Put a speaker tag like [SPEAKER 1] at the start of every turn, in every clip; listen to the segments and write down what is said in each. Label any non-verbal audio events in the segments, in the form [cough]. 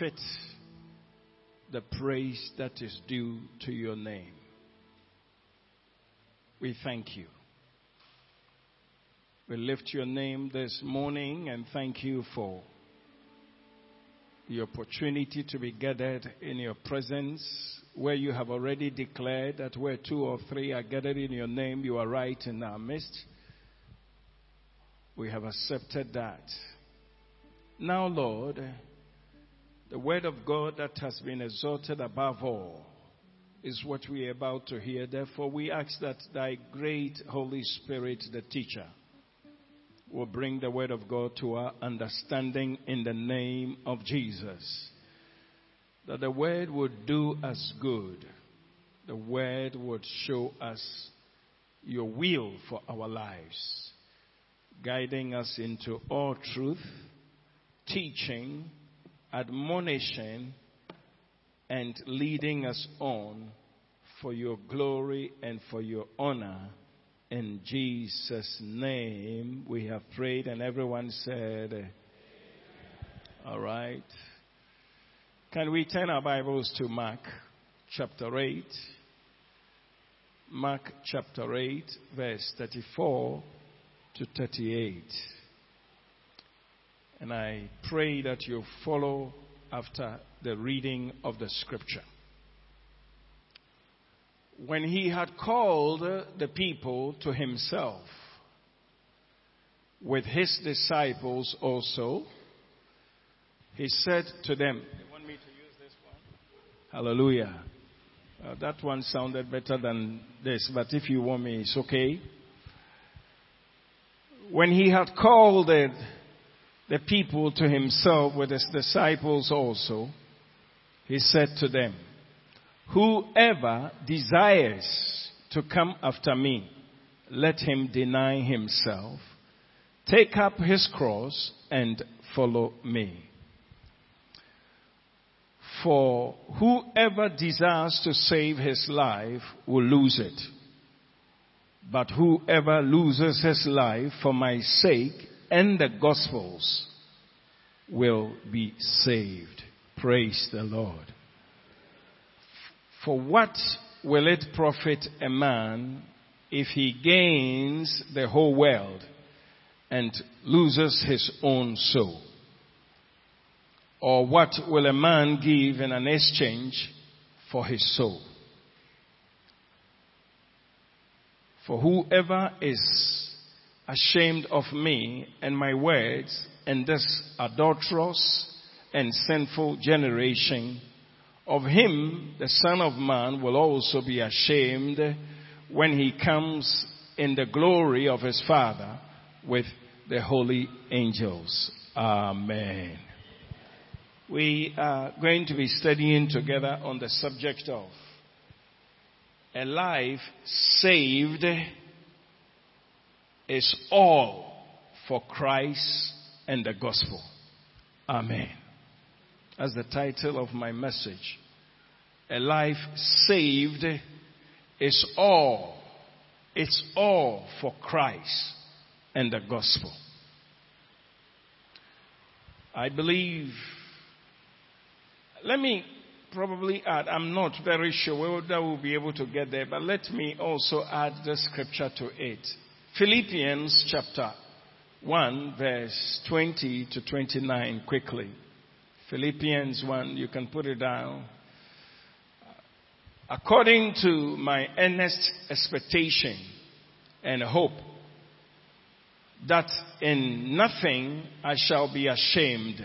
[SPEAKER 1] forfeit the praise that is due to your name. We thank you. We lift your name this morning and thank you for the opportunity to be gathered in your presence where you have already declared that where two or three are gathered in your name, you are right in our midst. We have accepted that. Now, Lord, the word of God that has been exalted above all is what we are about to hear. Therefore, we ask that thy great Holy Spirit, the teacher, will bring the word of God to our understanding in the name of Jesus. That the word would do us good. The word would show us your will for our lives, guiding us into all truth, teaching, admonishing, and leading us on for your glory and for your honor. In Jesus' name we have prayed, and everyone said, All right. Can we turn our Bibles to Mark chapter 8? Mark chapter 8, verse 34 to 38. And I pray that you follow after the reading of the scripture. When he had called the people to himself, with his disciples also, he said to them, You want me to use this one? Hallelujah. Uh, that one sounded better than this, but if you want me, it's okay. When he had called the the people to himself with his disciples also, he said to them, Whoever desires to come after me, let him deny himself, take up his cross, and follow me. For whoever desires to save his life will lose it. But whoever loses his life for my sake and the Gospels will be saved. Praise the Lord. For what will it profit a man if he gains the whole world and loses his own soul? Or what will a man give in an exchange for his soul? For whoever is ashamed of me and my words in this adulterous and sinful generation, of him the Son of Man will also be ashamed when he comes in the glory of his Father with the holy angels. Amen. We are going to be studying together on the subject of a life saved is all for Christ and the gospel. Amen. As the title of my message. A life saved is all. It's all for Christ and the gospel. I believe, let me probably add, I'm not very sure whether we'll be able to get there, but let me also add the scripture to it. Philippians chapter 1, verse 20 to 29, quickly. Philippians 1, you can put it down. According to my earnest expectation and hope that in nothing I shall be ashamed,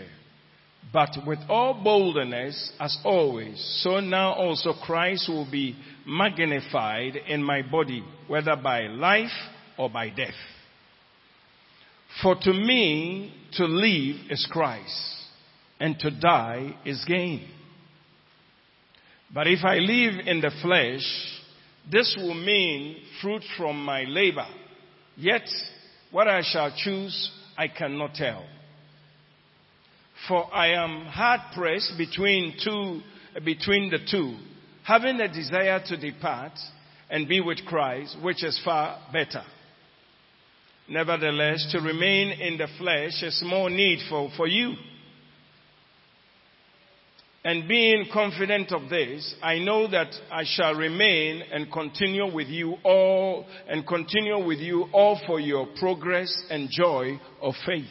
[SPEAKER 1] but with all boldness as always, so now also Christ will be magnified in my body, whether by life or by death. For to me, to live is Christ, and to die is gain. But if I live in the flesh, this will mean fruit from my labor. Yet, what I shall choose, I cannot tell. For I am hard pressed between two, between the two, having a desire to depart and be with Christ, which is far better. Nevertheless, to remain in the flesh is more needful for you. And being confident of this, I know that I shall remain and continue with you all and continue with you all for your progress and joy of faith.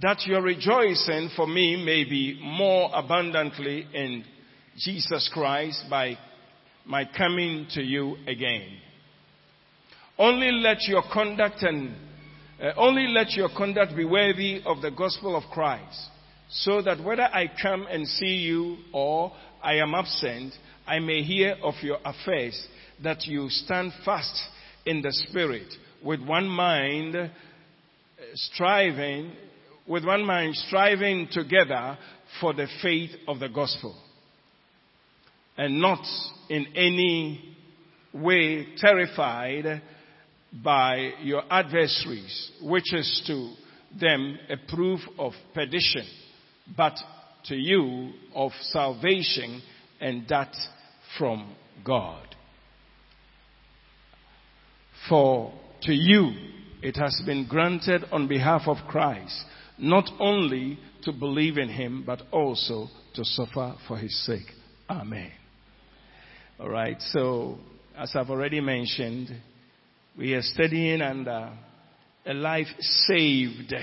[SPEAKER 1] That your rejoicing for me may be more abundantly in Jesus Christ by my coming to you again. Only let your conduct and uh, only let your conduct be worthy of the gospel of Christ, so that whether I come and see you or I am absent, I may hear of your affairs, that you stand fast in the spirit, with one mind, uh, striving, with one mind striving together for the faith of the gospel, and not in any way terrified by your adversaries, which is to them a proof of perdition, but to you of salvation, and that from God. For to you it has been granted on behalf of Christ, not only to believe in him, but also to suffer for his sake. Amen. Alright, so as I've already mentioned, we are studying under uh, a life saved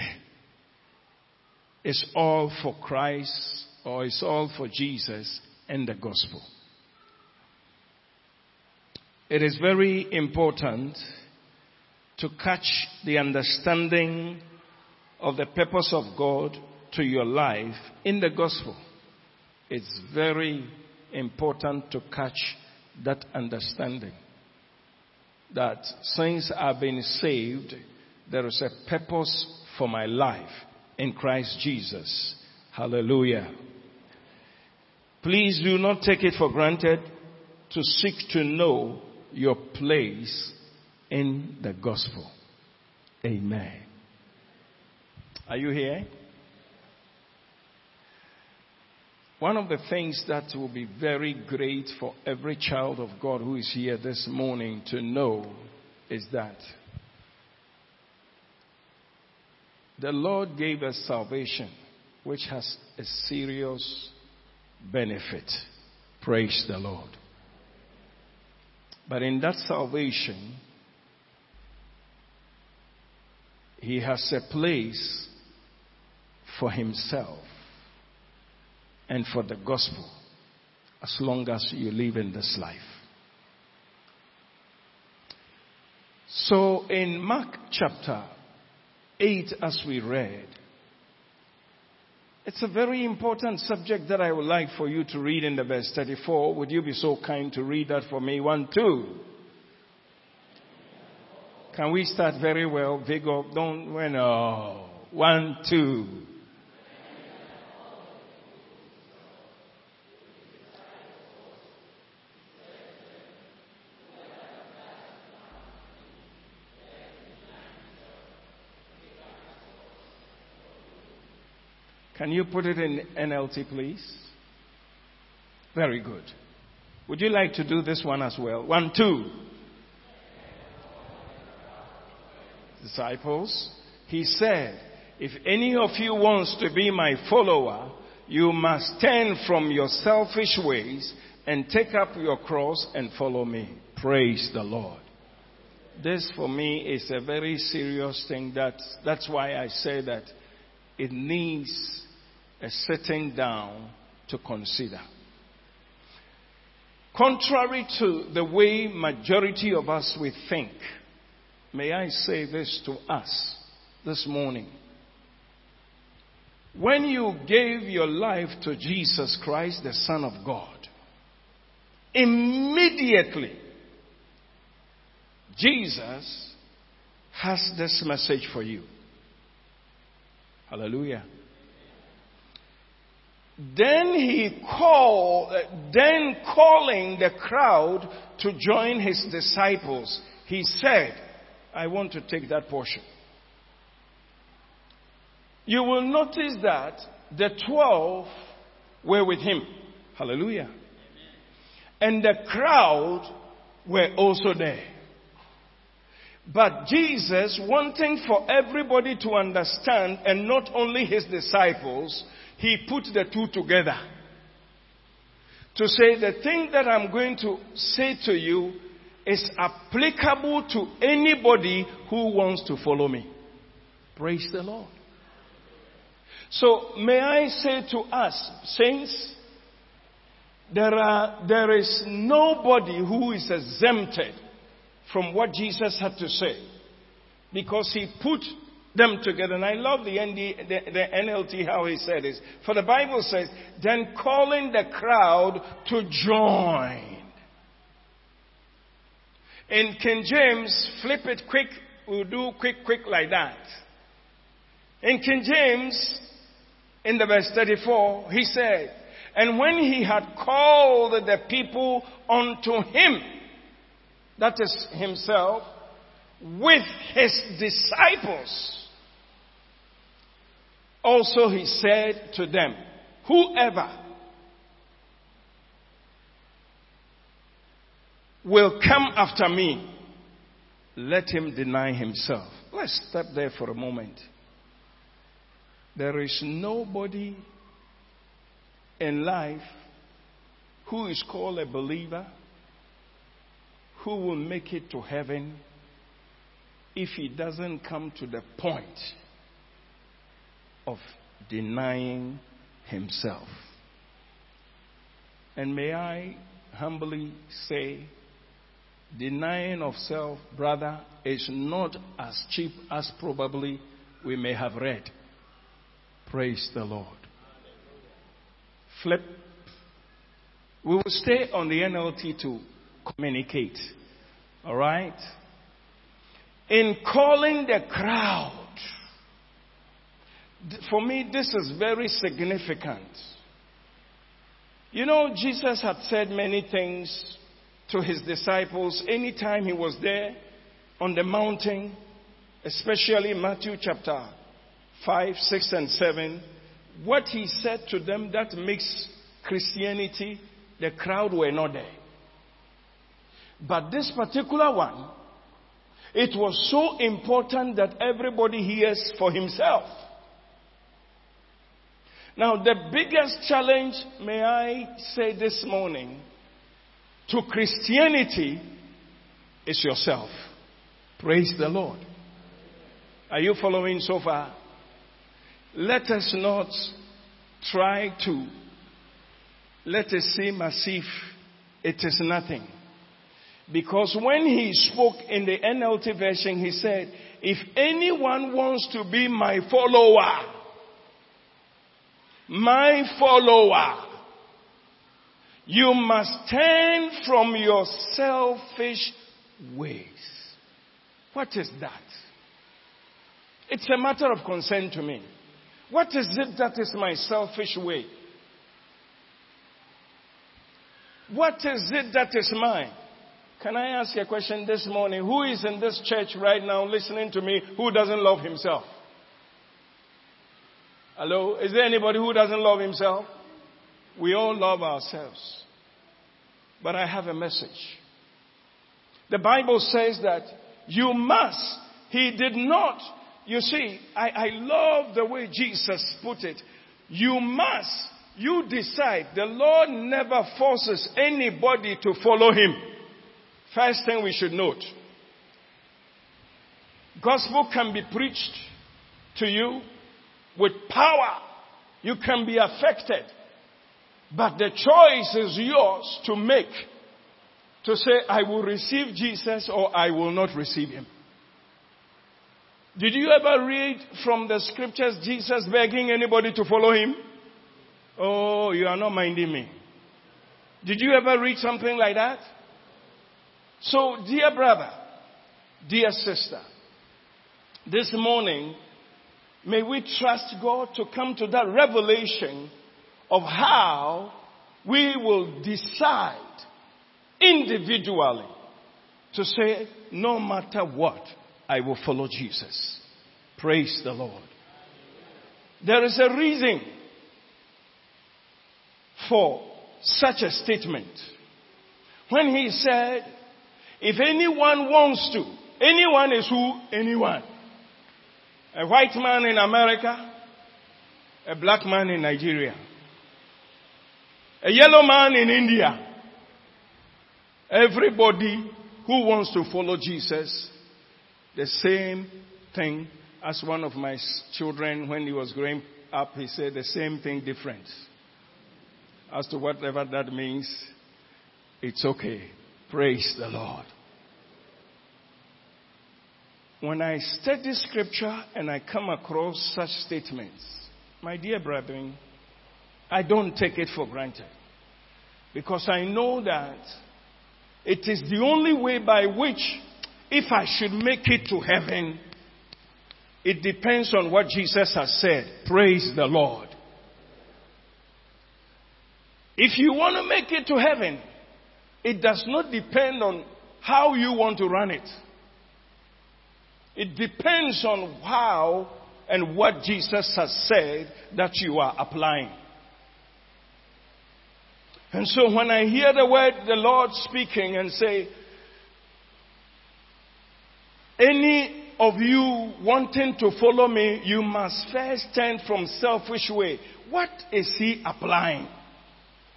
[SPEAKER 1] is all for Christ or it's all for Jesus and the gospel. It is very important to catch the understanding of the purpose of God to your life in the gospel. It's very important to catch that understanding that since I've been saved, there is a purpose for my life in Christ Jesus. Hallelujah. Please do not take it for granted to seek to know your place in the gospel. Amen. Are you here? One of the things that will be very great for every child of God who is here this morning to know is that the Lord gave us salvation, which has a serious benefit. Praise the Lord. But in that salvation, He has a place for Himself and for the gospel as long as you live in this life. So in Mark chapter 8, as we read, it's a very important subject that I would like for you to read in the verse 34. Would you be so kind to read that for me? One, two. Can we start very well? Vigor, don't, when, oh, one, two. Can you put it in NLT, please? Very good. Would you like to do this one as well? One, two. Disciples, he said, if any of you wants to be my follower, you must turn from your selfish ways and take up your cross and follow me. Praise the Lord. This for me is a very serious thing. That, that's why I say that it needs a sitting down to consider. Contrary to the way majority of us we think, may I say this to us this morning. When you gave your life to Jesus Christ, the Son of God, immediately Jesus has this message for you. Hallelujah. Then he called, uh, then calling the crowd to join his disciples, he said, I want to take that portion. You will notice that the twelve were with him. Hallelujah. And the crowd were also there. But Jesus, wanting for everybody to understand, and not only his disciples, he put the two together to say the thing that I'm going to say to you is applicable to anybody who wants to follow me. Praise the Lord. So may I say to us, saints, there are, there is nobody who is exempted from what Jesus had to say because he put them together. And I love the, ND, the, the NLT how he said this. For the Bible says, then calling the crowd to join. In King James, flip it quick, we'll do quick, quick like that. In King James, in the verse 34, he said, and when he had called the people unto him, that is himself, with his disciples, also he said to them, whoever will come after me, let him deny himself. Let's stop there for a moment. There is nobody in life who is called a believer who will make it to heaven if he doesn't come to the point of denying himself. And may I humbly say, denying of self, brother, is not as cheap as probably we may have read. Praise the Lord. Flip. We will stay on the NLT to communicate. All right? In calling the crowd, for me, this is very significant. You know, Jesus had said many things to his disciples anytime he was there on the mountain, especially Matthew chapter 5, 6, and 7. What he said to them that makes Christianity, the crowd were not there. But this particular one, it was so important that everybody hears for himself. Now, the biggest challenge, may I say this morning, to Christianity is yourself. Praise the Lord. Are you following so far? Let us not try to let it seem as if it is nothing. Because when he spoke in the NLT version, he said, if anyone wants to be my follower, my follower, you must turn from your selfish ways. What is that? It's a matter of concern to me. What is it that is my selfish way? What is it that is mine? Can I ask you a question this morning? Who is in this church right now listening to me who doesn't love himself? Hello? Is there anybody who doesn't love himself? We all love ourselves. But I have a message. The Bible says that you must. He did not. You see, I, I love the way Jesus put it. You must. You decide. The Lord never forces anybody to follow Him. First thing we should note. Gospel can be preached to you with power. You can be affected. But the choice is yours to make. To say, I will receive Jesus or I will not receive him. Did you ever read from the scriptures Jesus begging anybody to follow him? Oh, you are not minding me. Did you ever read something like that? So, dear brother, dear sister, this morning, may we trust God to come to that revelation of how we will decide individually to say, no matter what, I will follow Jesus. Praise the Lord. There is a reason for such a statement. When he said, if anyone wants to, anyone is who? Anyone. A white man in America, a black man in Nigeria, a yellow man in India. Everybody who wants to follow Jesus, the same thing as one of my children when he was growing up, he said the same thing different. As to whatever that means, it's okay. Praise the Lord. When I study scripture and I come across such statements, my dear brethren, I don't take it for granted. Because I know that it is the only way by which, if I should make it to heaven, it depends on what Jesus has said. Praise the Lord. If you want to make it to heaven, it does not depend on how you want to run it. It depends on how and what Jesus has said that you are applying. And so when I hear the word the Lord speaking and say, any of you wanting to follow me, you must first turn from selfish way. What is he applying?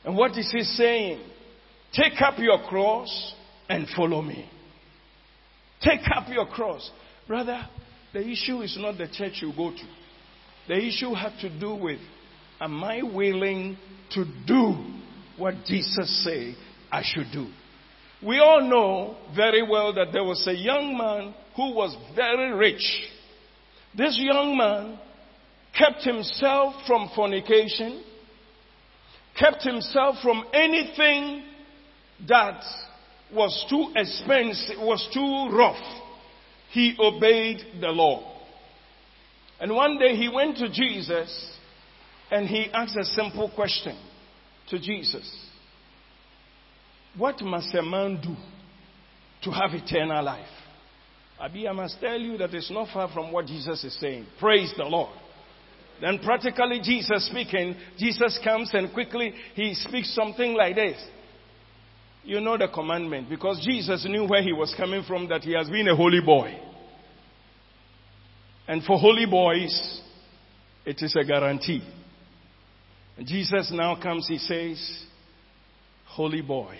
[SPEAKER 1] And what is he saying? Take up your cross and follow me. Take up your cross. Brother, the issue is not the church you go to. The issue has to do with, am I willing to do what Jesus said I should do? We all know very well that there was a young man who was very rich. This young man kept himself from fornication, kept himself from anything that was too expensive, was too rough. He obeyed the law. And one day he went to Jesus and he asked a simple question to Jesus. What must a man do to have eternal life? Abi, I must tell you that it's not far from what Jesus is saying. Praise the Lord. Then practically Jesus speaking, Jesus comes and quickly he speaks something like this. You know the commandment because Jesus knew where he was coming from that he has been a holy boy. And for holy boys, it is a guarantee. And Jesus now comes, he says, Holy boy,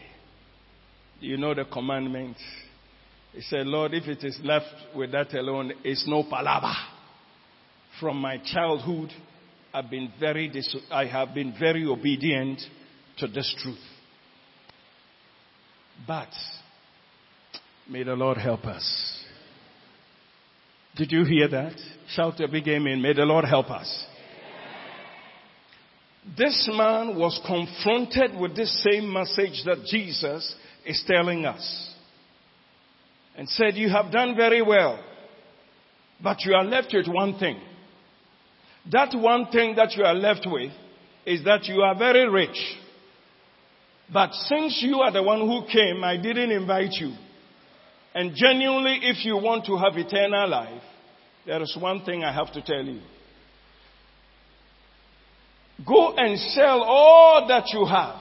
[SPEAKER 1] you know the commandment? He said, Lord, if it is left with that alone, it's no palaver. From my childhood, I've been very, dis- I have been very obedient to this truth. But may the Lord help us. Did you hear that? Shout a big amen. May the Lord help us. This man was confronted with this same message that Jesus is telling us. And said, you have done very well, but you are left with one thing. That one thing that you are left with is that you are very rich. But since you are the one who came, I didn't invite you. And genuinely, if you want to have eternal life, there is one thing I have to tell you. Go and sell all that you have.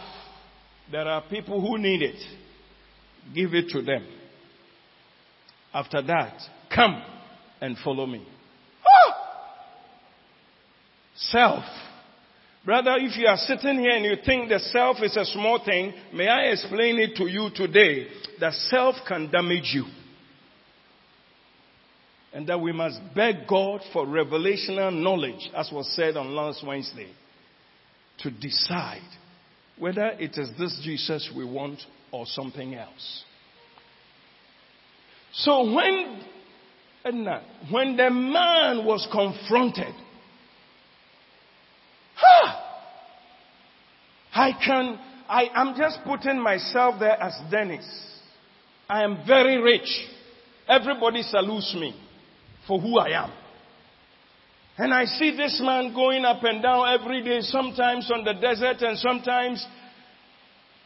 [SPEAKER 1] There are people who need it. Give it to them. After that, come and follow me. Ah! Self. Brother, if you are sitting here and you think the self is a small thing, may I explain it to you today that self can damage you. And that we must beg God for revelational knowledge, as was said on last Wednesday, to decide whether it is this Jesus we want or something else. So when, when the man was confronted, I can, I am just putting myself there as Dennis. I am very rich. Everybody salutes me for who I am. And I see this man going up and down every day, sometimes on the desert and sometimes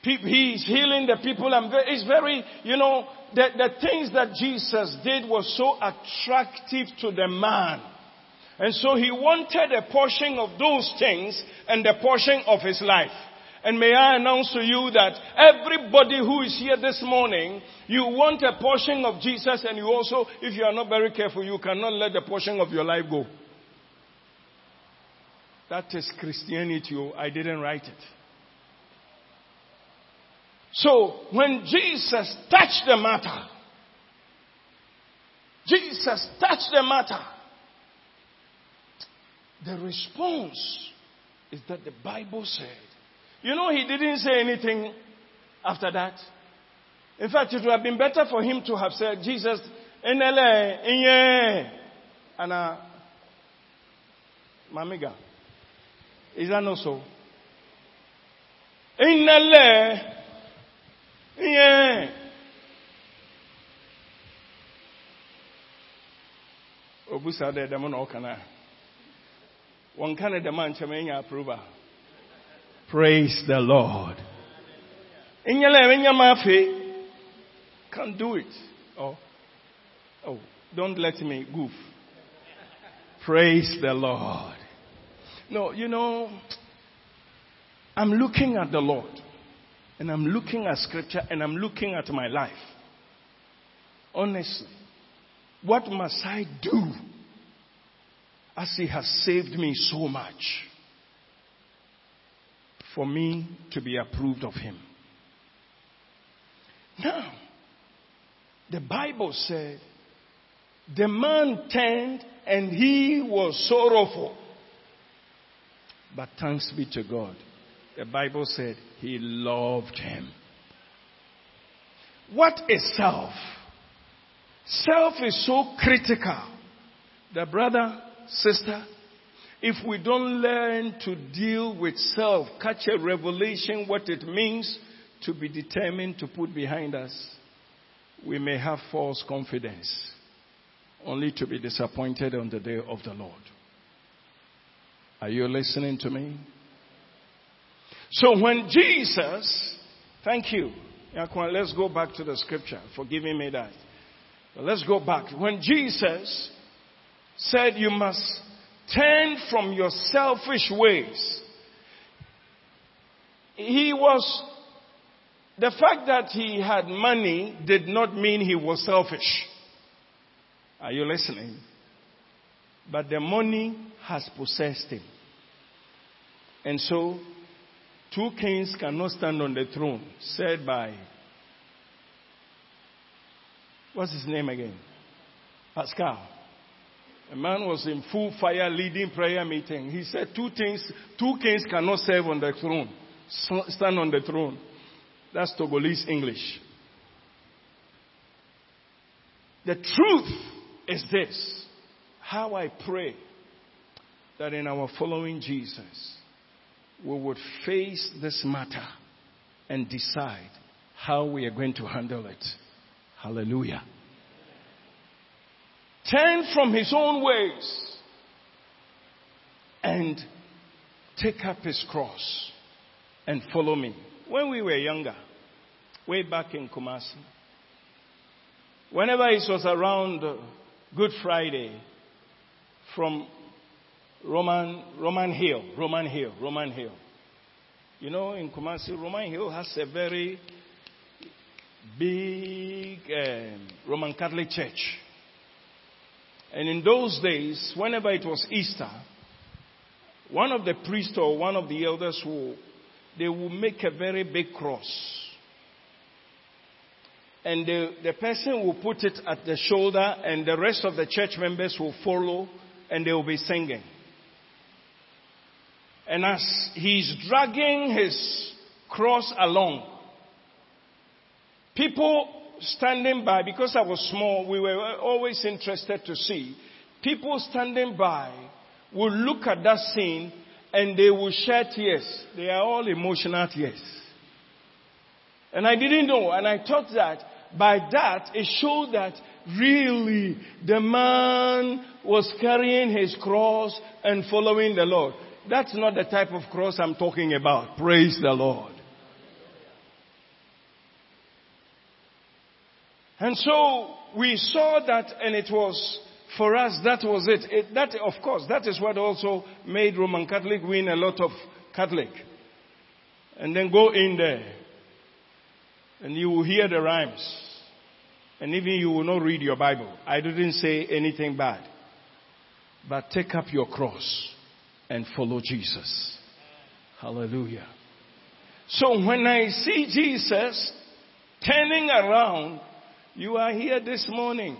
[SPEAKER 1] he's healing the people. And it's very, you know, the, the things that Jesus did was so attractive to the man. And so he wanted a portion of those things and the portion of his life. And may I announce to you that everybody who is here this morning, you want a portion of Jesus and you also, if you are not very careful, you cannot let the portion of your life go. That is Christianity. Oh, I didn't write it. So when Jesus touched the matter, Jesus touched the matter, the response is that the Bible said, you know, he didn't say anything after that. In fact, it would have been better for him to have said, Jesus, enele, inye, ana, uh, mamiga. Is that not so? Enele, inye. Obusa de demo na okana. One kind of demand chamenya approval. Praise the Lord. Can't do it. Oh, oh, don't let me goof. Praise the Lord. No, you know, I'm looking at the Lord and I'm looking at scripture and I'm looking at my life. Honestly, what must I do as He has saved me so much for me to be approved of Him? Now, the Bible said, the man turned and he was sorrowful. But thanks be to God. The Bible said he loved him. What is self? Self is so critical. The brother, sister, if we don't learn to deal with self, catch a revelation what it means to be determined to put behind us, we may have false confidence only to be disappointed on the day of the Lord. Are you listening to me? So when Jesus, thank you. Let's go back to the scripture for giving me that. let's go back. When Jesus said you must turn from your selfish ways, he was the fact that he had money did not mean he was selfish. Are you listening? But the money has possessed him. And so, two kings cannot stand on the throne, said by, what's his name again? Pascal. A man was in full fire leading prayer meeting. He said two things, two kings cannot serve on the throne, stand on the throne. That's Togolese English. The truth is this. How I pray that in our following Jesus, we would face this matter and decide how we are going to handle it. Hallelujah. Turn from his own ways and take up his cross and follow me. When we were younger, way back in Kumasi, whenever it was around Good Friday from Roman, Roman Hill, Roman Hill, Roman Hill. You know, in Kumasi, Roman Hill has a very big um, Roman Catholic church. And in those days, whenever it was Easter, one of the priests or one of the elders will they will make a very big cross. And the, the person will put it at the shoulder, and the rest of the church members will follow, and they will be singing. And as he's dragging his cross along, people standing by, because I was small, we were always interested to see. People standing by will look at that scene and they will shed tears. They are all emotional tears. And I didn't know, and I thought that by that it showed that really the man was carrying his cross and following the Lord. That's not the type of cross I'm talking about. Praise the Lord. And so we saw that and it was for us, that was it. it. That, of course, that is what also made Roman Catholic win a lot of Catholic. And then go in there, and you will hear the rhymes. And even you will not read your Bible. I didn't say anything bad. But take up your cross and follow Jesus. Hallelujah. So when I see Jesus turning around, you are here this morning.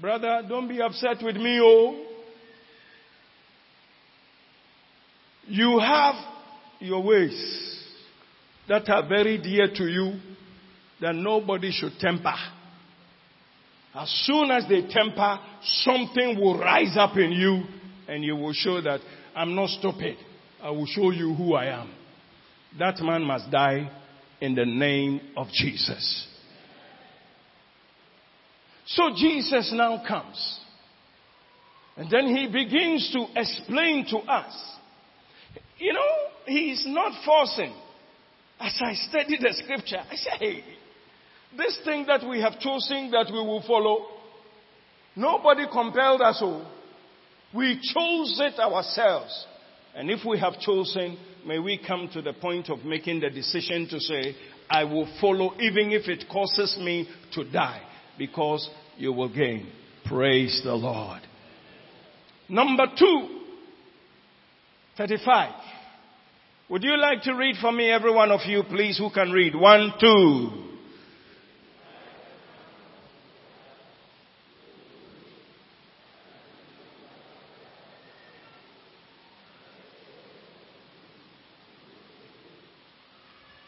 [SPEAKER 1] Brother, don't be upset with me, oh. You have your ways that are very dear to you that nobody should temper. As soon as they temper, something will rise up in you and you will show that I'm not stupid. I will show you who I am. That man must die in the name of Jesus. So Jesus now comes. And then he begins to explain to us. You know, he is not forcing. As I study the scripture, I say, hey, this thing that we have chosen that we will follow, nobody compelled us all. We chose it ourselves. And if we have chosen, may we come to the point of making the decision to say, I will follow even if it causes me to die because you will gain. Praise the Lord. Number two, 35. Would you like to read for me, every one of you, please, who can read? One, two.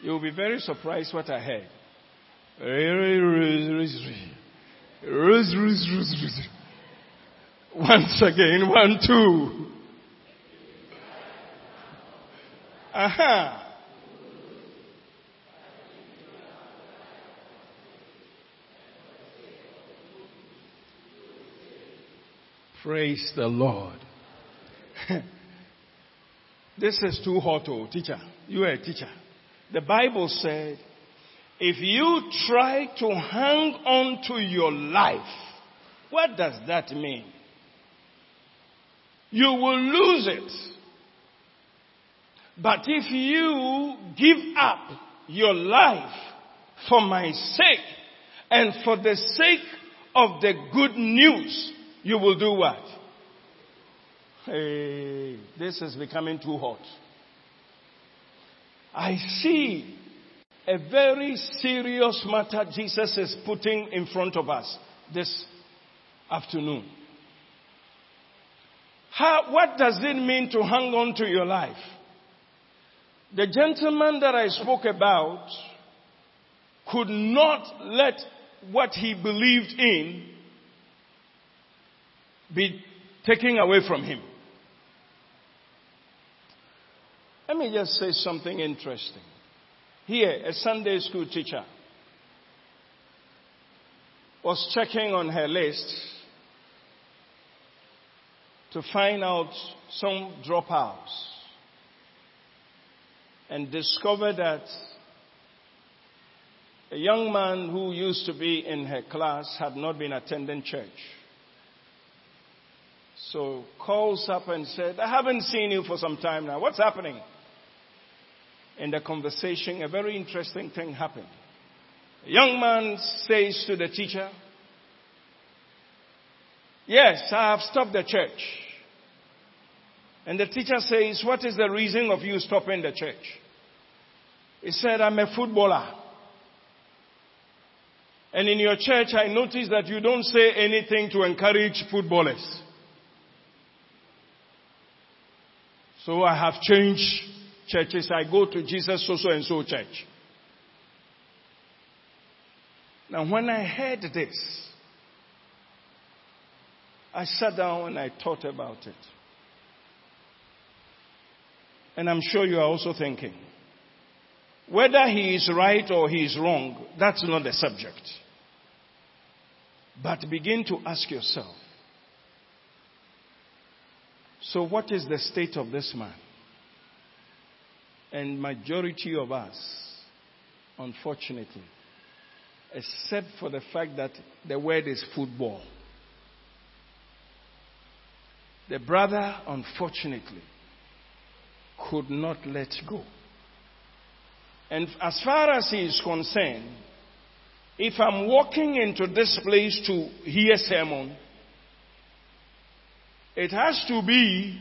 [SPEAKER 1] You'll be very surprised what I heard. Once again, one, two. Aha. Praise the Lord. [laughs] this is too hot, oh, teacher. You are a teacher. The Bible said, if you try to hang on to your life, what does that mean? You will lose it. But if you give up your life for my sake and for the sake of the good news, you will do what? Hey, this is becoming too hot. I see a very serious matter Jesus is putting in front of us this afternoon. How, what does it mean to hang on to your life? The gentleman that I spoke about could not let what he believed in be taken away from him. Let me just say something interesting. Here, a Sunday school teacher was checking on her list to find out some dropouts and discovered that a young man who used to be in her class had not been attending church. So calls up and said, I haven't seen you for some time now. What's happening? In the conversation, a very interesting thing happened. A young man says to the teacher, Yes, I have stopped the church. And the teacher says, What is the reason of you stopping the church? He said, I'm a footballer. And in your church, I notice that you don't say anything to encourage footballers. So I have changed churches. I go to Jesus so so and so church. Now, when I heard this, I sat down and I thought about it. And I'm sure you are also thinking. Whether he is right or he is wrong, that's not the subject. But begin to ask yourself so, what is the state of this man? And majority of us, unfortunately, except for the fact that the word is football. The brother, unfortunately, could not let go. And as far as he is concerned, if I'm walking into this place to hear sermon, it has to be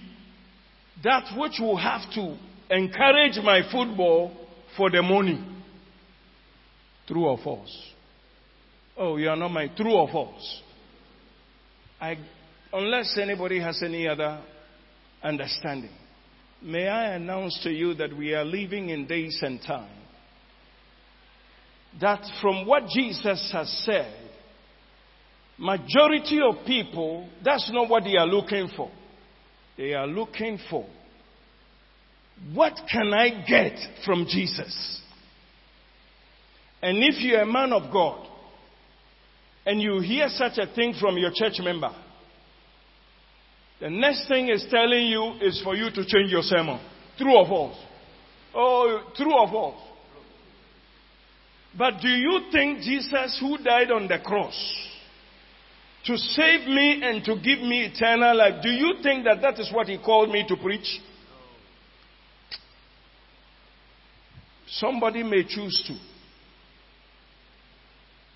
[SPEAKER 1] that which will have to encourage my football for the money. True or false? Oh, you are not my true or false? I, unless anybody has any other understanding, may I announce to you that we are living in days and time that from what Jesus has said, majority of people, that's not what they are looking for. They are looking for what can I get from Jesus? And if you're a man of God and you hear such a thing from your church member, the next thing is telling you is for you to change your sermon. True or false? Oh, true or false? But do you think Jesus, who died on the cross to save me and to give me eternal life, do you think that that is what he called me to preach? Somebody may choose to.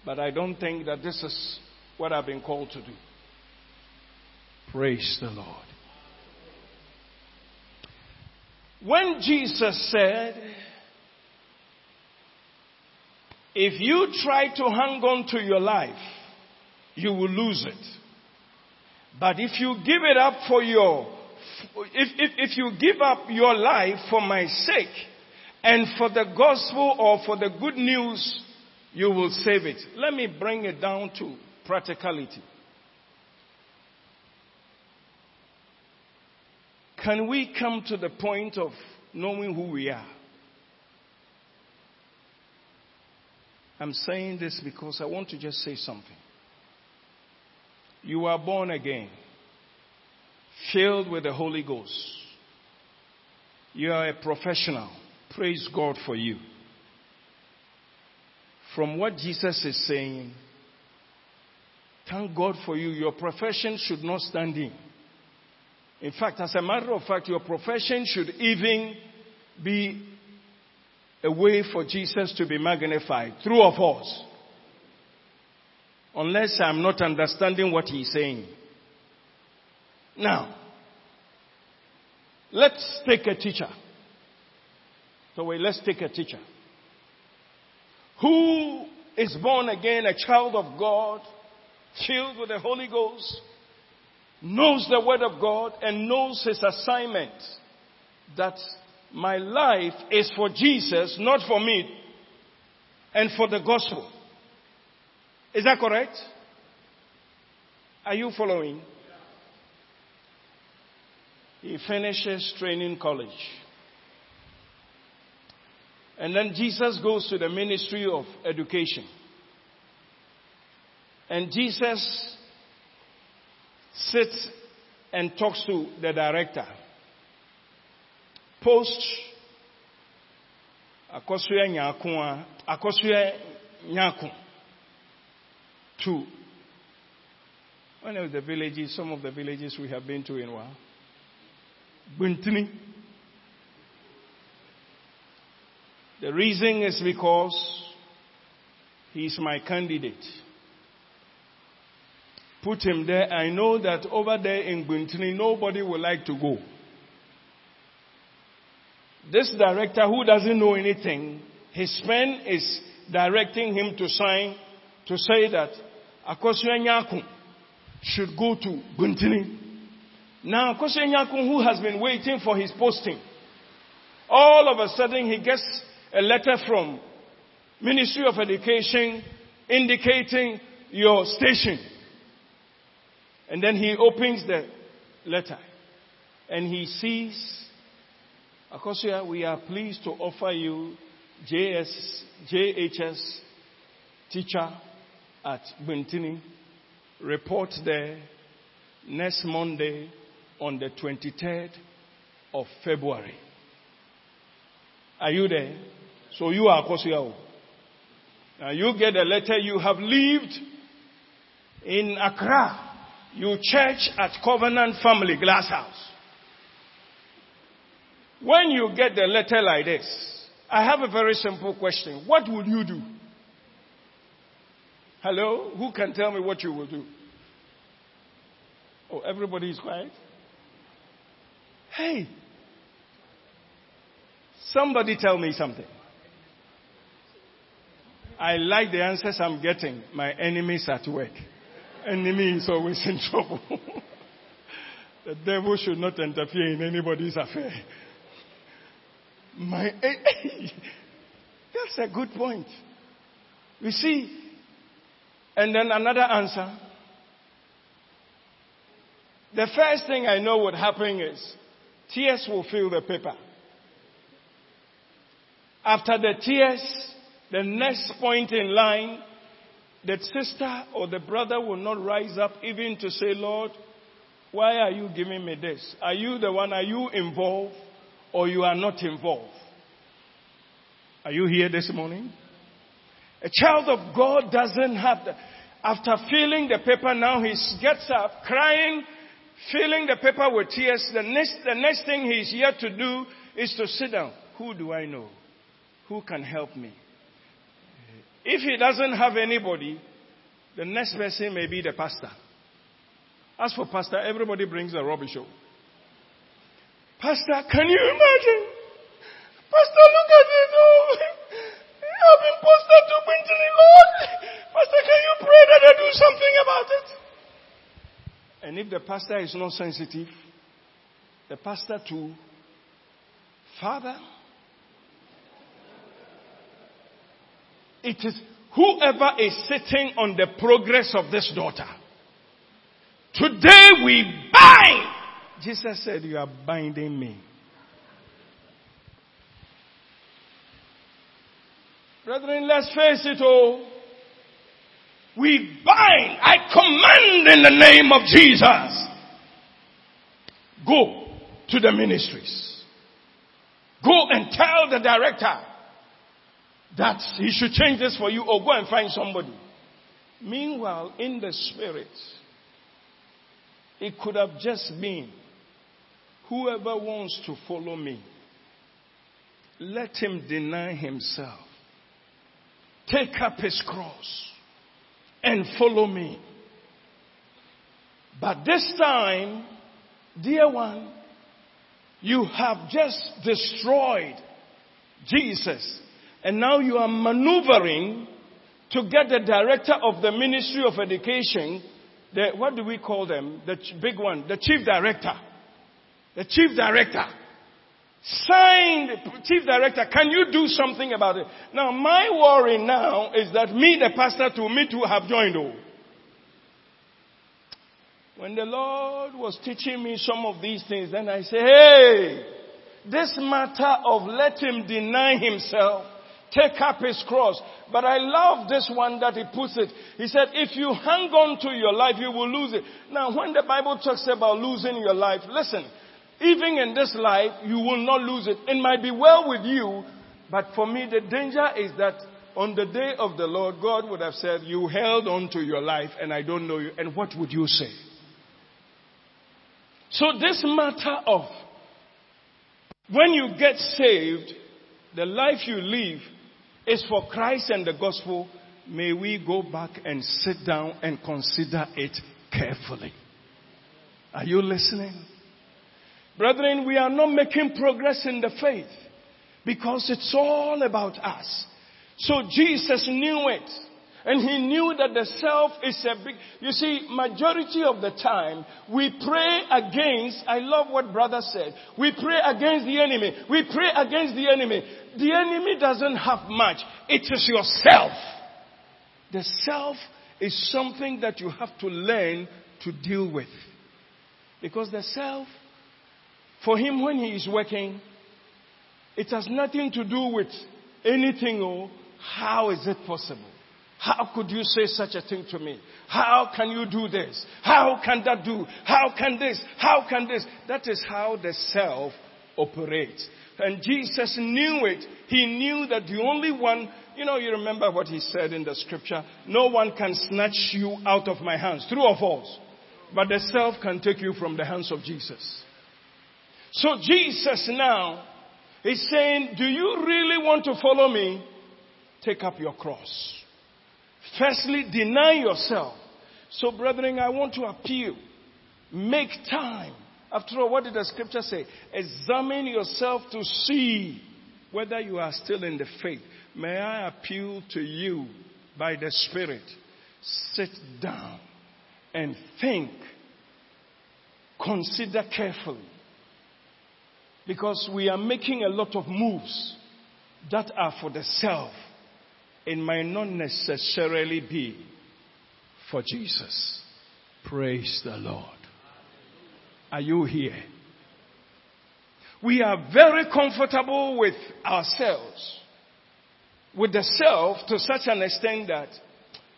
[SPEAKER 1] But I don't think that this is what I've been called to do. Praise the Lord. When Jesus said, if you try to hang on to your life, you will lose it. But if you give it up for your, if, if, if you give up your life for my sake and for the gospel or for the good news, you will save it. Let me bring it down to practicality. Can we come to the point of knowing who we are? I'm saying this because I want to just say something. You are born again, filled with the Holy Ghost. You are a professional. Praise God for you. From what Jesus is saying, thank God for you. Your profession should not stand in. In fact, as a matter of fact, your profession should even be a way for Jesus to be magnified. through of us. Unless I'm not understanding what he's saying. Now, let's take a teacher. So wait, let's take a teacher. Who is born again, a child of God, filled with the Holy Ghost, knows the Word of God, and knows his assignment that my life is for Jesus, not for me, and for the gospel. Is that correct? Are you following? He finishes training college. And then Jesus goes to the ministry of education. And Jesus sits and talks to the director post akɔsoɛ nyaako a akɔsoɛ nyaako to one of the villages, some of the villages we have been to in Wa, Buntini. The reason is because he's my candidate. Put him there. I know that over there in Buntini, nobody would like to go. This director who doesn't know anything, his pen is directing him to sign to say that Akosua Nyakun should go to Buntini. Now Akosua Nyakun, who has been waiting for his posting, all of a sudden he gets a letter from Ministry of Education indicating your station. And then he opens the letter and he sees Akosia, we are pleased to offer you JS, JHS teacher at Buntini. Report there next Monday on the 23rd of February. Are you there? So you are Akosia. Now you get a letter. You have lived in Accra. You church at Covenant Family Glass House. When you get the letter like this, I have a very simple question. What would you do? Hello? Who can tell me what you will do? Oh, everybody is quiet? Hey, Somebody tell me something. I like the answers I'm getting. My enemies at work. Enemy is always in [laughs] trouble. the devil should not interfere in anybody's affair. My, [laughs] that's a good point. You see, and then another answer. The first thing I know would happen is tears will fill the paper. After the tears, the next point in line, the sister or the brother will not rise up even to say, Lord, why are you giving me this? Are you the one? Are you involved or you are not involved? Are you here this morning? A child of God doesn't have after filling the paper now he gets up crying, filling the paper with tears. The next, the next thing he's here to do is to sit down. Who do I know? Who can help me? If he doesn't have anybody, the next person may be the pastor. As for pastor, everybody brings a rubbish show. Pastor, can you imagine? Pastor, look at it. Oh, I've been posted to Quinton Lord. Pastor, can you pray that I do something about it? And if the pastor is not sensitive, the pastor too, Father, it is whoever is sitting on the progress of this daughter. Today we bind. Jesus said, You are binding me. Brethren, let's face it all. We bind. I command in the name of Jesus. Go to the ministries. Go and tell the director that he should change this for you or go and find somebody. Meanwhile, in the spirit, it could have just been whoever wants to follow me, let him deny himself, take up his cross, and follow me. But this time, dear one, you have just destroyed Jesus. And now you are maneuvering to get the director of the Ministry of Education, the, what do we call them? The big one, the chief director. The chief director signed chief director can you do something about it now my worry now is that me the pastor to me too have joined oh when the lord was teaching me some of these things then i say hey this matter of let him deny himself take up his cross but i love this one that he puts it he said if you hang on to your life you will lose it now when the bible talks about losing your life listen even in this life, you will not lose it. It might be well with you, but for me, the danger is that on the day of the Lord, God would have said, You held on to your life and I don't know you. And what would you say? So, this matter of when you get saved, the life you live is for Christ and the gospel. May we go back and sit down and consider it carefully. Are you listening? Brethren, we are not making progress in the faith because it's all about us. So Jesus knew it. And he knew that the self is a big, you see, majority of the time, we pray against, I love what brother said, we pray against the enemy. We pray against the enemy. The enemy doesn't have much. It is yourself. The self is something that you have to learn to deal with. Because the self for him, when he is working, it has nothing to do with anything or how is it possible? How could you say such a thing to me? How can you do this? How can that do? How can this? How can this? That is how the self operates. And Jesus knew it. He knew that the only one, you know, you remember what he said in the scripture, no one can snatch you out of my hands. True or false? But the self can take you from the hands of Jesus. So Jesus now is saying, do you really want to follow me? Take up your cross. Firstly, deny yourself. So brethren, I want to appeal. Make time. After all, what did the scripture say? Examine yourself to see whether you are still in the faith, may I appeal to you by the Spirit. Sit down and think. Consider carefully. Because we are making a lot of moves that are for the self. It might not necessarily be for Jesus. Praise the Lord. Are you here? We are very comfortable with ourselves, with the self to such an extent that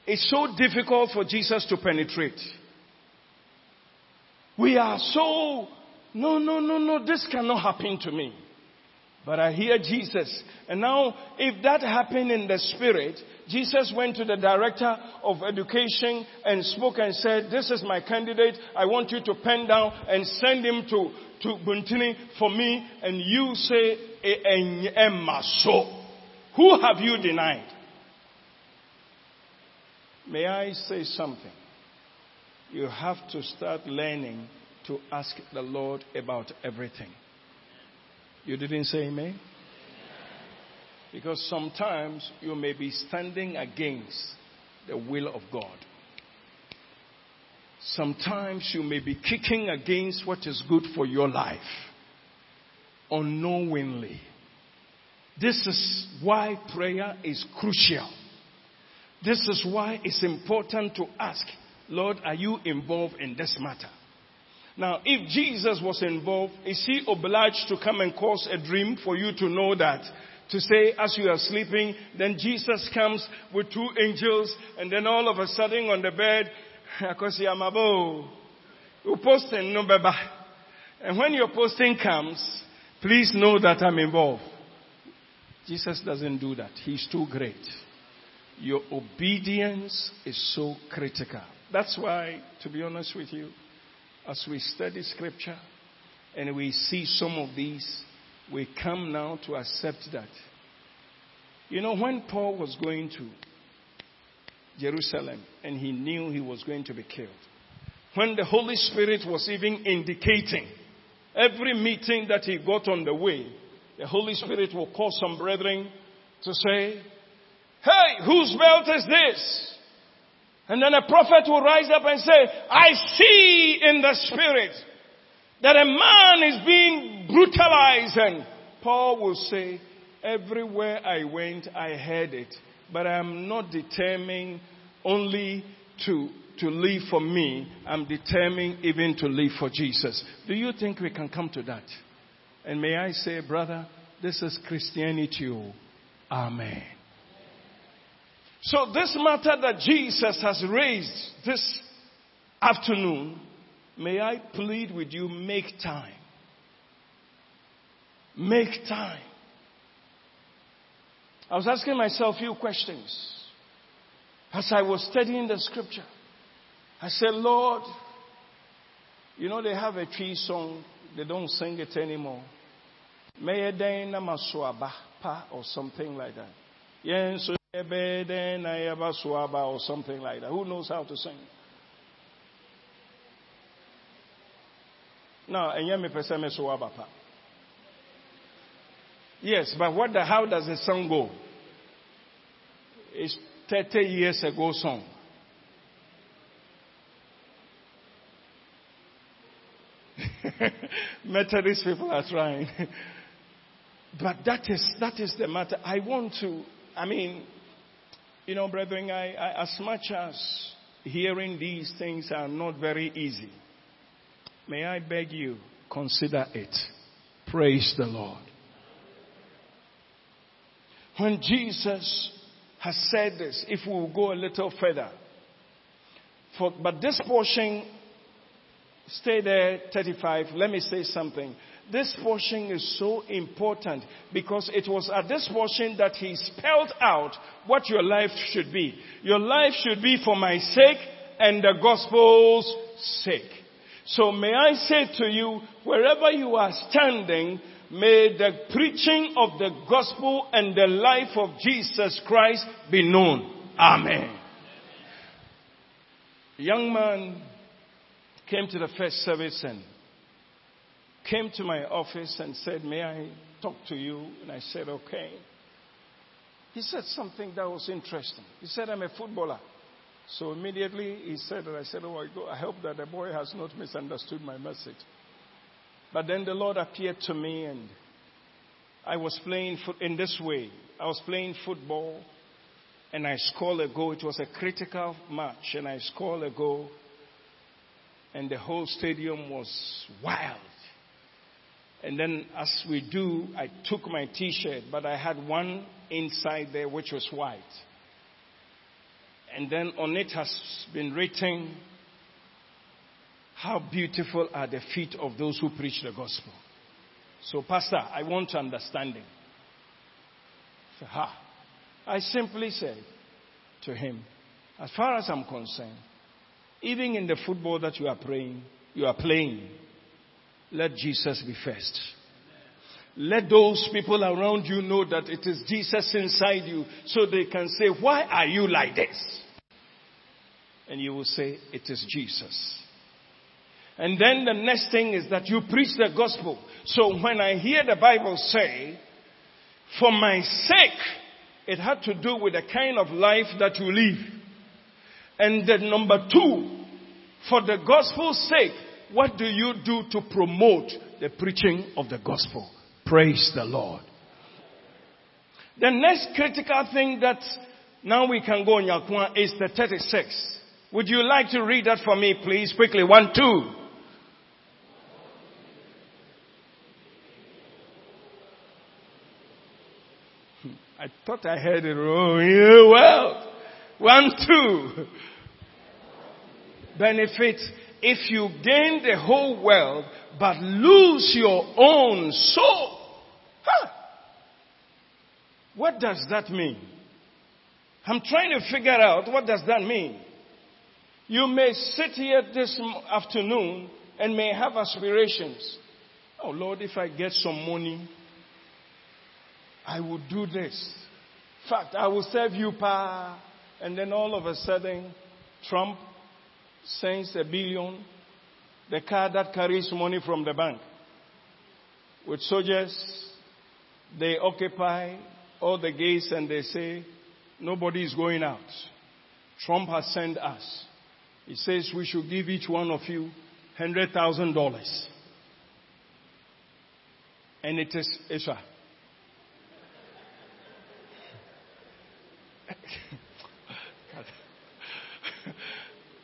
[SPEAKER 1] it's so difficult for Jesus to penetrate. We are so, no, no, no, no, this cannot happen to me. But I hear Jesus. And now, if that happened in the spirit, Jesus went to the director of education and spoke and said, this is my candidate. I want you to pen down and send him to, to Buntini for me. And you say, Emma so. Who have you denied? May I say something? You have to start learning to ask the Lord about everything. You didn't say amen? Because sometimes you may be standing against the will of God. Sometimes you may be kicking against what is good for your life unknowingly. This is why prayer is crucial. This is why it's important to ask, Lord, are you involved in this matter? Now, if Jesus was involved, is he obliged to come and cause a dream for you to know that? To say, as you are sleeping, then Jesus comes with two angels, and then all of a sudden on the bed. [laughs] And when your posting comes, please know that I'm involved. Jesus doesn't do that. He's too great. Your obedience is so critical. That's why, to be honest with you, as we study scripture and we see some of these, we come now to accept that. You know, when Paul was going to Jerusalem and he knew he was going to be killed, when the Holy Spirit was even indicating every meeting that he got on the way, the Holy Spirit will call some brethren to say, Hey, whose belt is this? And then a prophet will rise up and say, I see in the spirit that a man is being brutalized. And Paul will say, everywhere I went, I heard it. But I am not determined only to, to live for me. I'm determined even to live for Jesus. Do you think we can come to that? And may I say, brother, this is Christianity. Oh. Amen. So this matter that Jesus has raised this afternoon, may I plead with you, make time. Make time. I was asking myself a few questions as I was studying the scripture. I said, Lord, you know they have a tree song, they don't sing it anymore. May pa or something like that. Yes, or something like that. Who knows how to sing? No, and yet me peseme suabapa. Yes, but what the, how does the song go? It's 30 years ago song. [laughs] Methodist people are trying. [laughs] but that is, that is the matter. I want to, I mean, you know, brethren, I, I, as much as hearing these things are not very easy, may I beg you, consider it. Praise the Lord. When Jesus has said this, if we will go a little further, for, but this portion, stay there 35, let me say something. This portion is so important because it was at this portion that he spelled out what your life should be. Your life should be for my sake and the gospel's sake. So may I say to you, wherever you are standing, may the preaching of the gospel and the life of Jesus Christ be known. Amen. Young man came to the first service and came to my office and said, May I talk to you. And I said, okay. He said something that was interesting. He said, I'm a footballer. So immediately he said that I said, Oh, I hope that the boy has not misunderstood my message. But then the Lord appeared to me and I was playing foot in this way. I was playing football and I scored a goal. It was a critical match and I scored a goal and the whole stadium was wild. And then as we do, I took my t-shirt, but I had one inside there which was white. And then on it has been written, How beautiful are the feet of those who preach the gospel. So, Pastor, I want to understand understanding. So, ha. I simply said to him, As far as I'm concerned, even in the football that you are playing, you are playing, let Jesus be first. Let those people around you know that it is Jesus inside you so they can say, Why are you like this? And you will say, It is Jesus. And then the next thing is that you preach the gospel. So when I hear the Bible say, For my sake, it had to do with the kind of life that you live. And then number two, for the gospel's sake, what do you do to promote the preaching of the gospel? Praise the Lord. The next critical thing that now we can go on Yakwa is the 36. Would you like to read that for me, please? Quickly. One, two. Hmm, I thought I heard it wrong. Well, one, two. Benefit if you gain the whole world but lose your own soul. Huh. What does that mean? I'm trying to figure out what does that mean. You may sit here this afternoon and may have aspirations. Oh Lord, if I get some money, I will do this. In fact, I will serve you, pa. And then all of a sudden, Trump sends a billion, the car that carries money from the bank. With soldiers, they occupy all the gates and they say, nobody is going out. Trump has sent us. He says we should give each one of you $100,000. And it is Isha.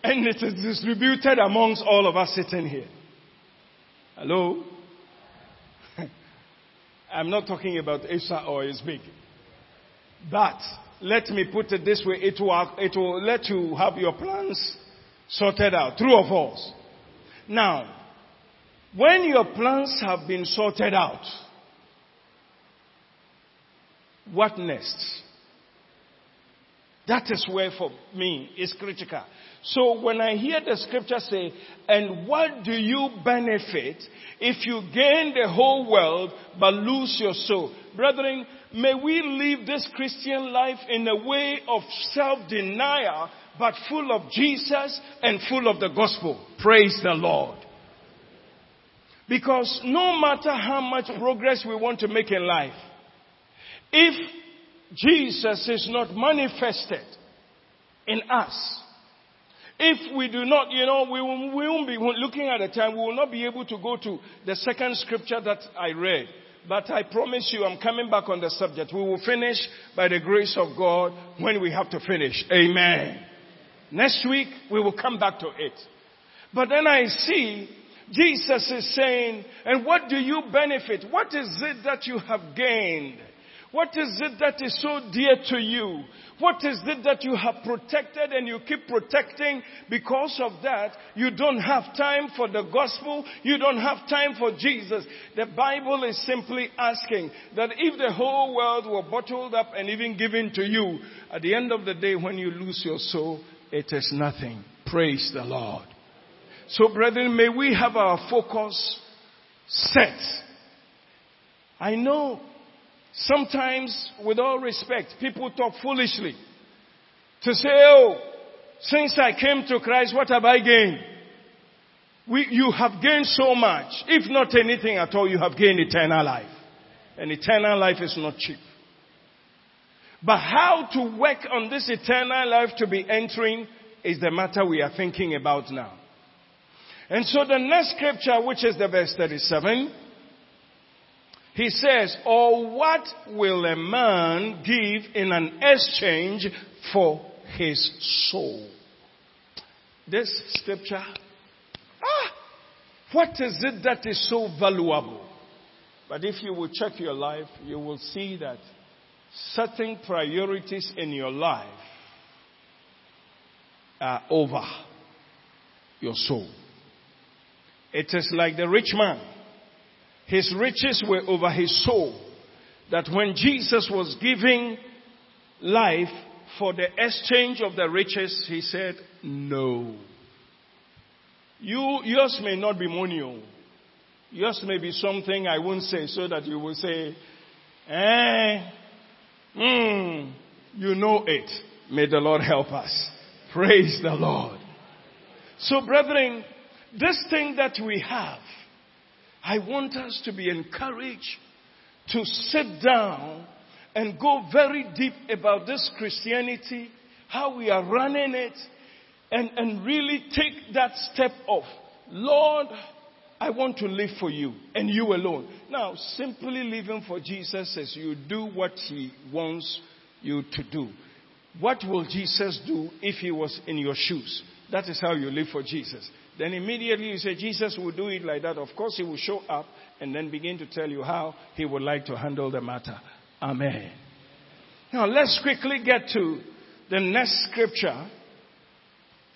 [SPEAKER 1] And it is distributed amongst all of us sitting here. Hello? [laughs] I'm not talking about Isha or his big. But let me put it this way, it will, it will let you have your plans sorted out. True or false? Now, when your plans have been sorted out, what next? That is where for me is critical. So when I hear the scripture say, and what do you benefit if you gain the whole world but lose your soul? Brethren, may we live this Christian life in a way of self-denial but full of Jesus and full of the gospel. Praise the Lord. Because no matter how much progress we want to make in life, if Jesus is not manifested in us, if we do not, you know, we, will, we won't be looking at the time, we will not be able to go to the second scripture that I read. But I promise you, I'm coming back on the subject. We will finish by the grace of God when we have to finish. Amen. Next week, we will come back to it. But then I see Jesus is saying, and what do you benefit? What is it that you have gained? What is it that is so dear to you? What is it that you have protected and you keep protecting? Because of that, you don't have time for the gospel. You don't have time for Jesus. The Bible is simply asking that if the whole world were bottled up and even given to you, at the end of the day, when you lose your soul, it is nothing. Praise the Lord. So brethren, may we have our focus set. I know sometimes with all respect, people talk foolishly to say, oh, since I came to Christ, what have I gained? We, you have gained so much. If not anything at all, you have gained eternal life. And eternal life is not cheap. But how to work on this eternal life to be entering is the matter we are thinking about now. And so the next scripture, which is the verse 37, he says, Or what will a man give in an exchange for his soul? This scripture, ah, what is it that is so valuable? But if you will check your life, you will see that certain priorities in your life are over your soul. It is like the rich man. His riches were over his soul. That when Jesus was giving life for the exchange of the riches, he said, no. You, yours may not be money. Oh. Yours may be something I won't say so that you will say, eh, hmm, you know it. May the Lord help us. Praise the Lord. So brethren, this thing that we have, I want us to be encouraged to sit down and go very deep about this Christianity, how we are running it, and, and really take that step of, Lord, I want to live for you and you alone. Now, simply living for Jesus is you do what he wants you to do. What will Jesus do if he was in your shoes? That is how you live for Jesus. Then immediately you say, Jesus will do it like that. Of course, he will show up and then begin to tell you how he would like to handle the matter. Amen. Now, let's quickly get to the next scripture.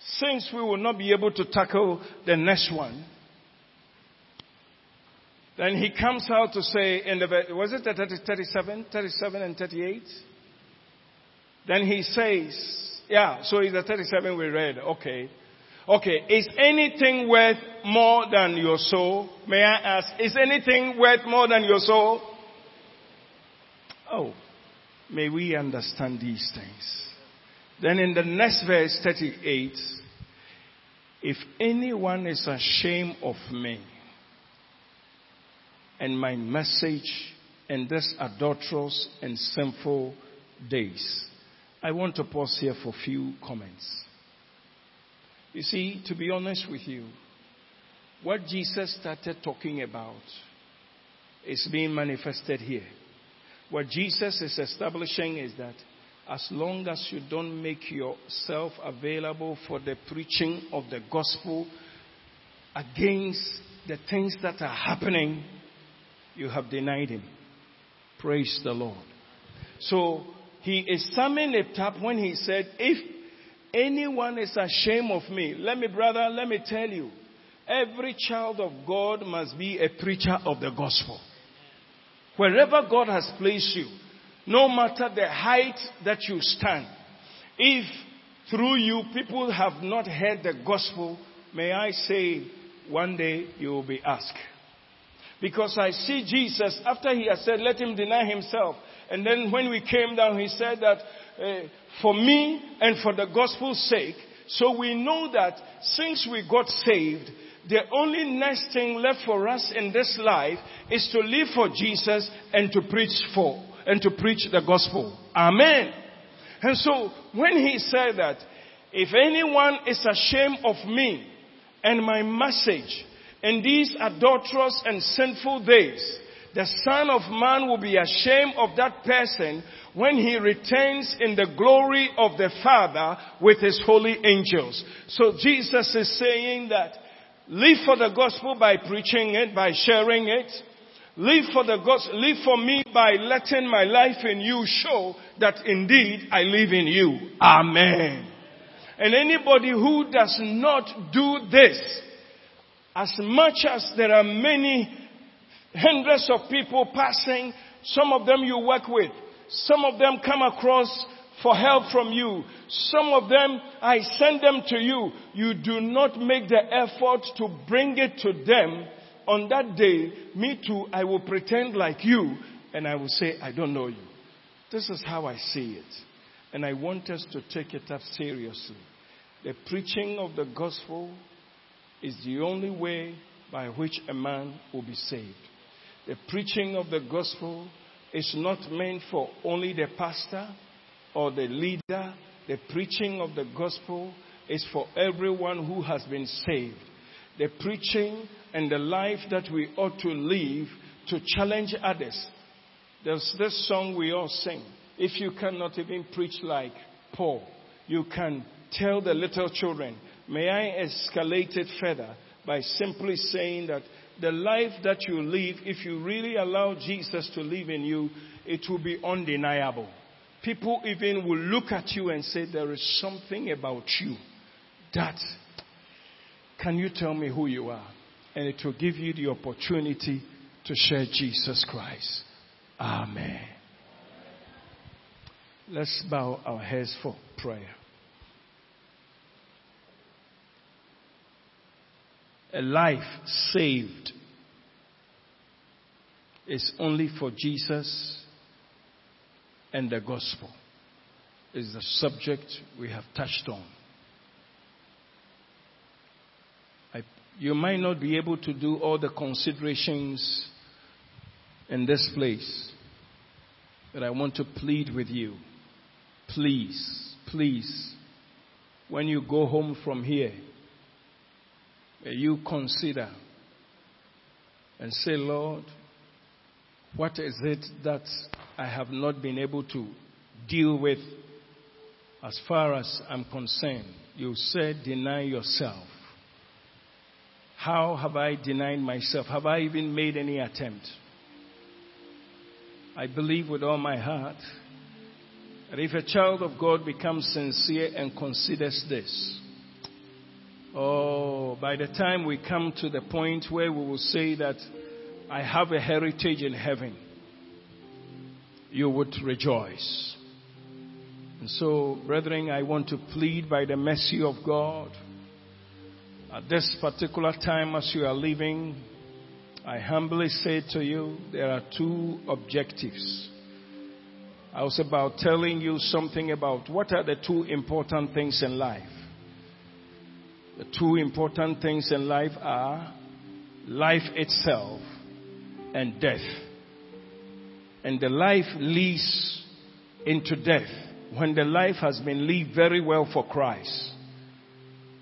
[SPEAKER 1] Since we will not be able to tackle the next one, then he comes out to say in the, was it 37, 37 and 38? Then he says, yeah, so it's the 37 we read, okay. Okay, is anything worth more than your soul? May I ask, is anything worth more than your soul? Oh, may we understand these things. Then in the next verse 38, if anyone is ashamed of me and my message in this adulterous and sinful days, I want to pause here for a few comments. You see, to be honest with you, what Jesus started talking about is being manifested here. What Jesus is establishing is that as long as you don't make yourself available for the preaching of the gospel against the things that are happening, you have denied him. Praise the Lord. So he is summing it up when he said, if anyone is ashamed of me, let me, brother, let me tell you, every child of God must be a preacher of the gospel. Wherever God has placed you, no matter the height that you stand, if through you people have not heard the gospel, may I say one day you will be asked. Because I see Jesus, after he has said, let him deny himself. And then when we came down, he said that uh, for me and for the gospel's sake. So we know that since we got saved, the only next thing left for us in this life is to live for Jesus and to preach for, and to preach the gospel. Amen. And so when he said that, if anyone is ashamed of me and my message in these adulterous and sinful days, the Son of Man will be ashamed of that person when he returns in the glory of the Father with his holy angels. So Jesus is saying that live for the gospel by preaching it, by sharing it. Live for the gospel, live for me by letting my life in you show that indeed I live in you. Amen. And anybody who does not do this, as much as there are many hundreds of people passing. Some of them you work with. Some of them come across for help from you. Some of them, I send them to you. You do not make the effort to bring it to them. On that day, me too, I will pretend like you and I will say, I don't know you. This is how I see it. And I want us to take it up seriously. The preaching of the gospel is the only way by which a man will be saved. The preaching of the gospel is not meant for only the pastor or the leader. The preaching of the gospel is for everyone who has been saved. The preaching and the life that we ought to live to challenge others. There's this song we all sing. If you cannot even preach like Paul, you can tell the little children, may I escalate it further by simply saying that the life that you live, if you really allow Jesus to live in you, it will be undeniable. People even will look at you and say, There is something about you that, can you tell me who you are? And it will give you the opportunity to share Jesus Christ. Amen. Let's bow our heads for prayer. A life saved is only for Jesus and the gospel, is the subject we have touched on. I, you might not be able to do all the considerations in this place, but I want to plead with you. Please, please, when you go home from here, may you consider and say, Lord, what is it that I have not been able to deal with as far as I'm concerned? You said deny yourself. How have I denied myself? Have I even made any attempt? I believe with all my heart that if a child of God becomes sincere and considers this, oh, by the time we come to the point where we will say that I have a heritage in heaven, you would rejoice. And so, brethren, I want to plead by the mercy of God. At this particular time, as you are leaving, I humbly say to you, there are two objectives. I was about telling you something about what are the two important things in life. The two important things in life are life itself and death. And the life leads into death. When the life has been lived very well for Christ,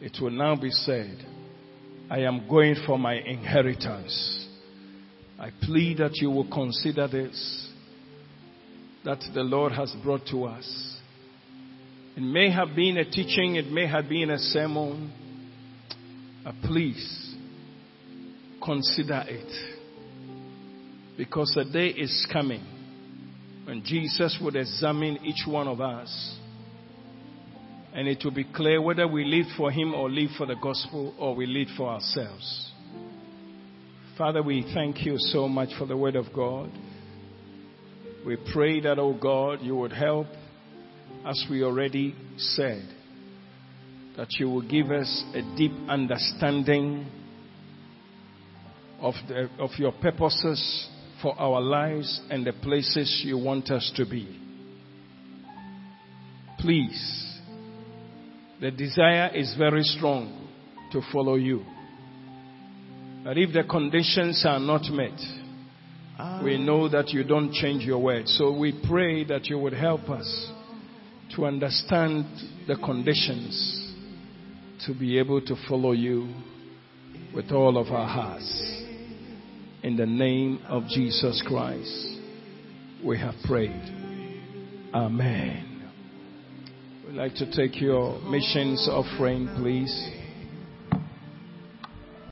[SPEAKER 1] it will now be said, I am going for my inheritance. I plead that you will consider this, that the Lord has brought to us. It may have been a teaching, it may have been a sermon. Please consider it. Because a day is coming when Jesus would examine each one of us. And it will be clear whether we live for Him or live for the gospel or we live for ourselves. Father, we thank you so much for the word of God. We pray that, oh God, you would help, as we already said, that you will give us a deep understanding of, the, of your purposes for our lives and the places you want us to be. Please, the desire is very strong to follow you. But if the conditions are not met, we ah. know that you don't change your word. So we pray that you would help us to understand the conditions to be able to follow you with all of our hearts. In the name of Jesus Christ, we have prayed. Amen. We'd like to take your missions offering, please.